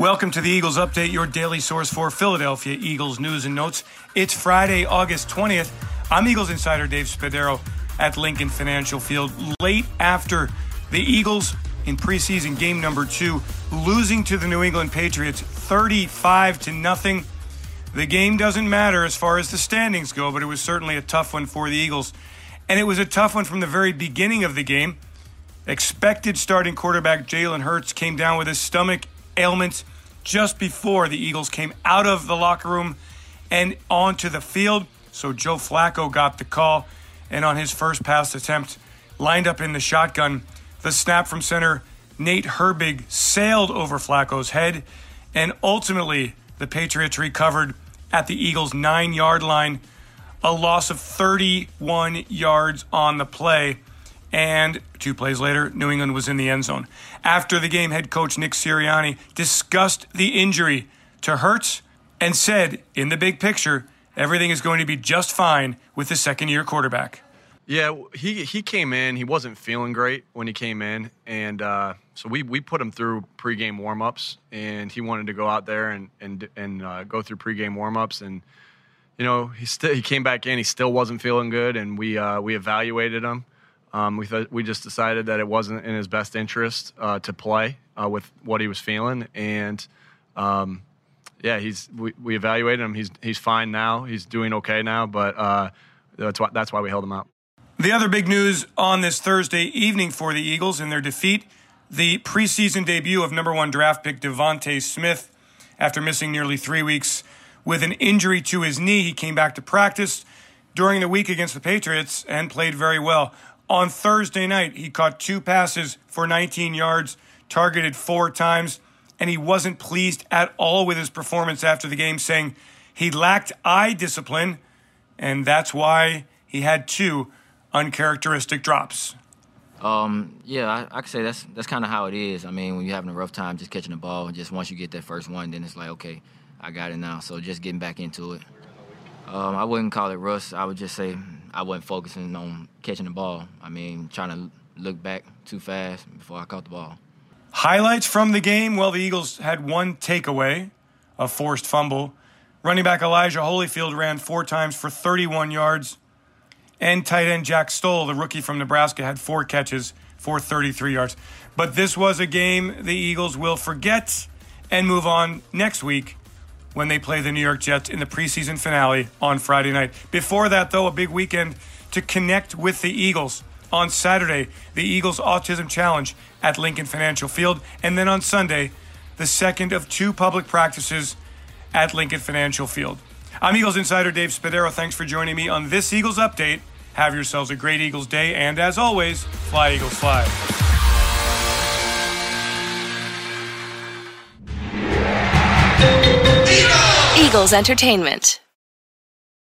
Welcome to the Eagles Update, your daily source for Philadelphia Eagles news and notes. It's Friday, August 20th. I'm Eagles insider Dave Spadaro at Lincoln Financial Field. Late after the Eagles in preseason game number two, losing to the New England Patriots 35 to nothing. The game doesn't matter as far as the standings go, but it was certainly a tough one for the Eagles. And it was a tough one from the very beginning of the game. Expected starting quarterback Jalen Hurts came down with his stomach ailments just before the Eagles came out of the locker room and onto the field. So Joe Flacco got the call, and on his first pass attempt, lined up in the shotgun, the snap from center, Nate Herbig sailed over Flacco's head, and ultimately the Patriots recovered at the Eagles' nine yard line, a loss of 31 yards on the play. And two plays later, New England was in the end zone. After the game, head coach Nick Sirianni discussed the injury to Hurts and said, in the big picture, everything is going to be just fine with the second year quarterback. Yeah, he he came in. He wasn't feeling great when he came in, and uh, so we we put him through pregame warmups, and he wanted to go out there and and and uh, go through pregame warmups, and you know he still he came back in. He still wasn't feeling good, and we uh, we evaluated him. Um, we th- we just decided that it wasn't in his best interest uh, to play uh, with what he was feeling, and um, yeah, he's we, we, evaluated him. He's he's fine now. He's doing okay now, but uh, that's why that's why we held him out. The other big news on this Thursday evening for the Eagles in their defeat, the preseason debut of number one draft pick DeVonta Smith, after missing nearly three weeks with an injury to his knee, he came back to practice during the week against the Patriots and played very well. On Thursday night, he caught two passes for 19 yards, targeted four times, and he wasn't pleased at all with his performance after the game, saying he lacked eye discipline, and that's why he had two uncharacteristic drops. Um, yeah, I, I could say that's that's kind of how it is. I mean, when you're having a rough time just catching the ball, just once you get that first one, then it's like, okay, I got it now. So just getting back into it. Um, I wouldn't call it rust. I would just say I wasn't focusing on catching the ball. I mean, trying to look back too fast before I caught the ball. Highlights from the game? Well, the Eagles had one takeaway, a forced fumble. Running back Elijah Holyfield ran four times for 31 yards. And tight end Jack Stoll, the rookie from Nebraska, had four catches for 33 yards. But this was a game the Eagles will forget and move on next week when they play the New York Jets in the preseason finale on Friday night. Before that, though, a big weekend to connect with the Eagles. On Saturday, the Eagles Autism Challenge at Lincoln Financial Field. And then on Sunday, the second of two public practices at Lincoln Financial Field. I'm Eagles Insider Dave Spadaro. Thanks for joining me on this Eagles Update. Have yourselves a great Eagles day, and as always, fly Eagles fly. Eagles Entertainment.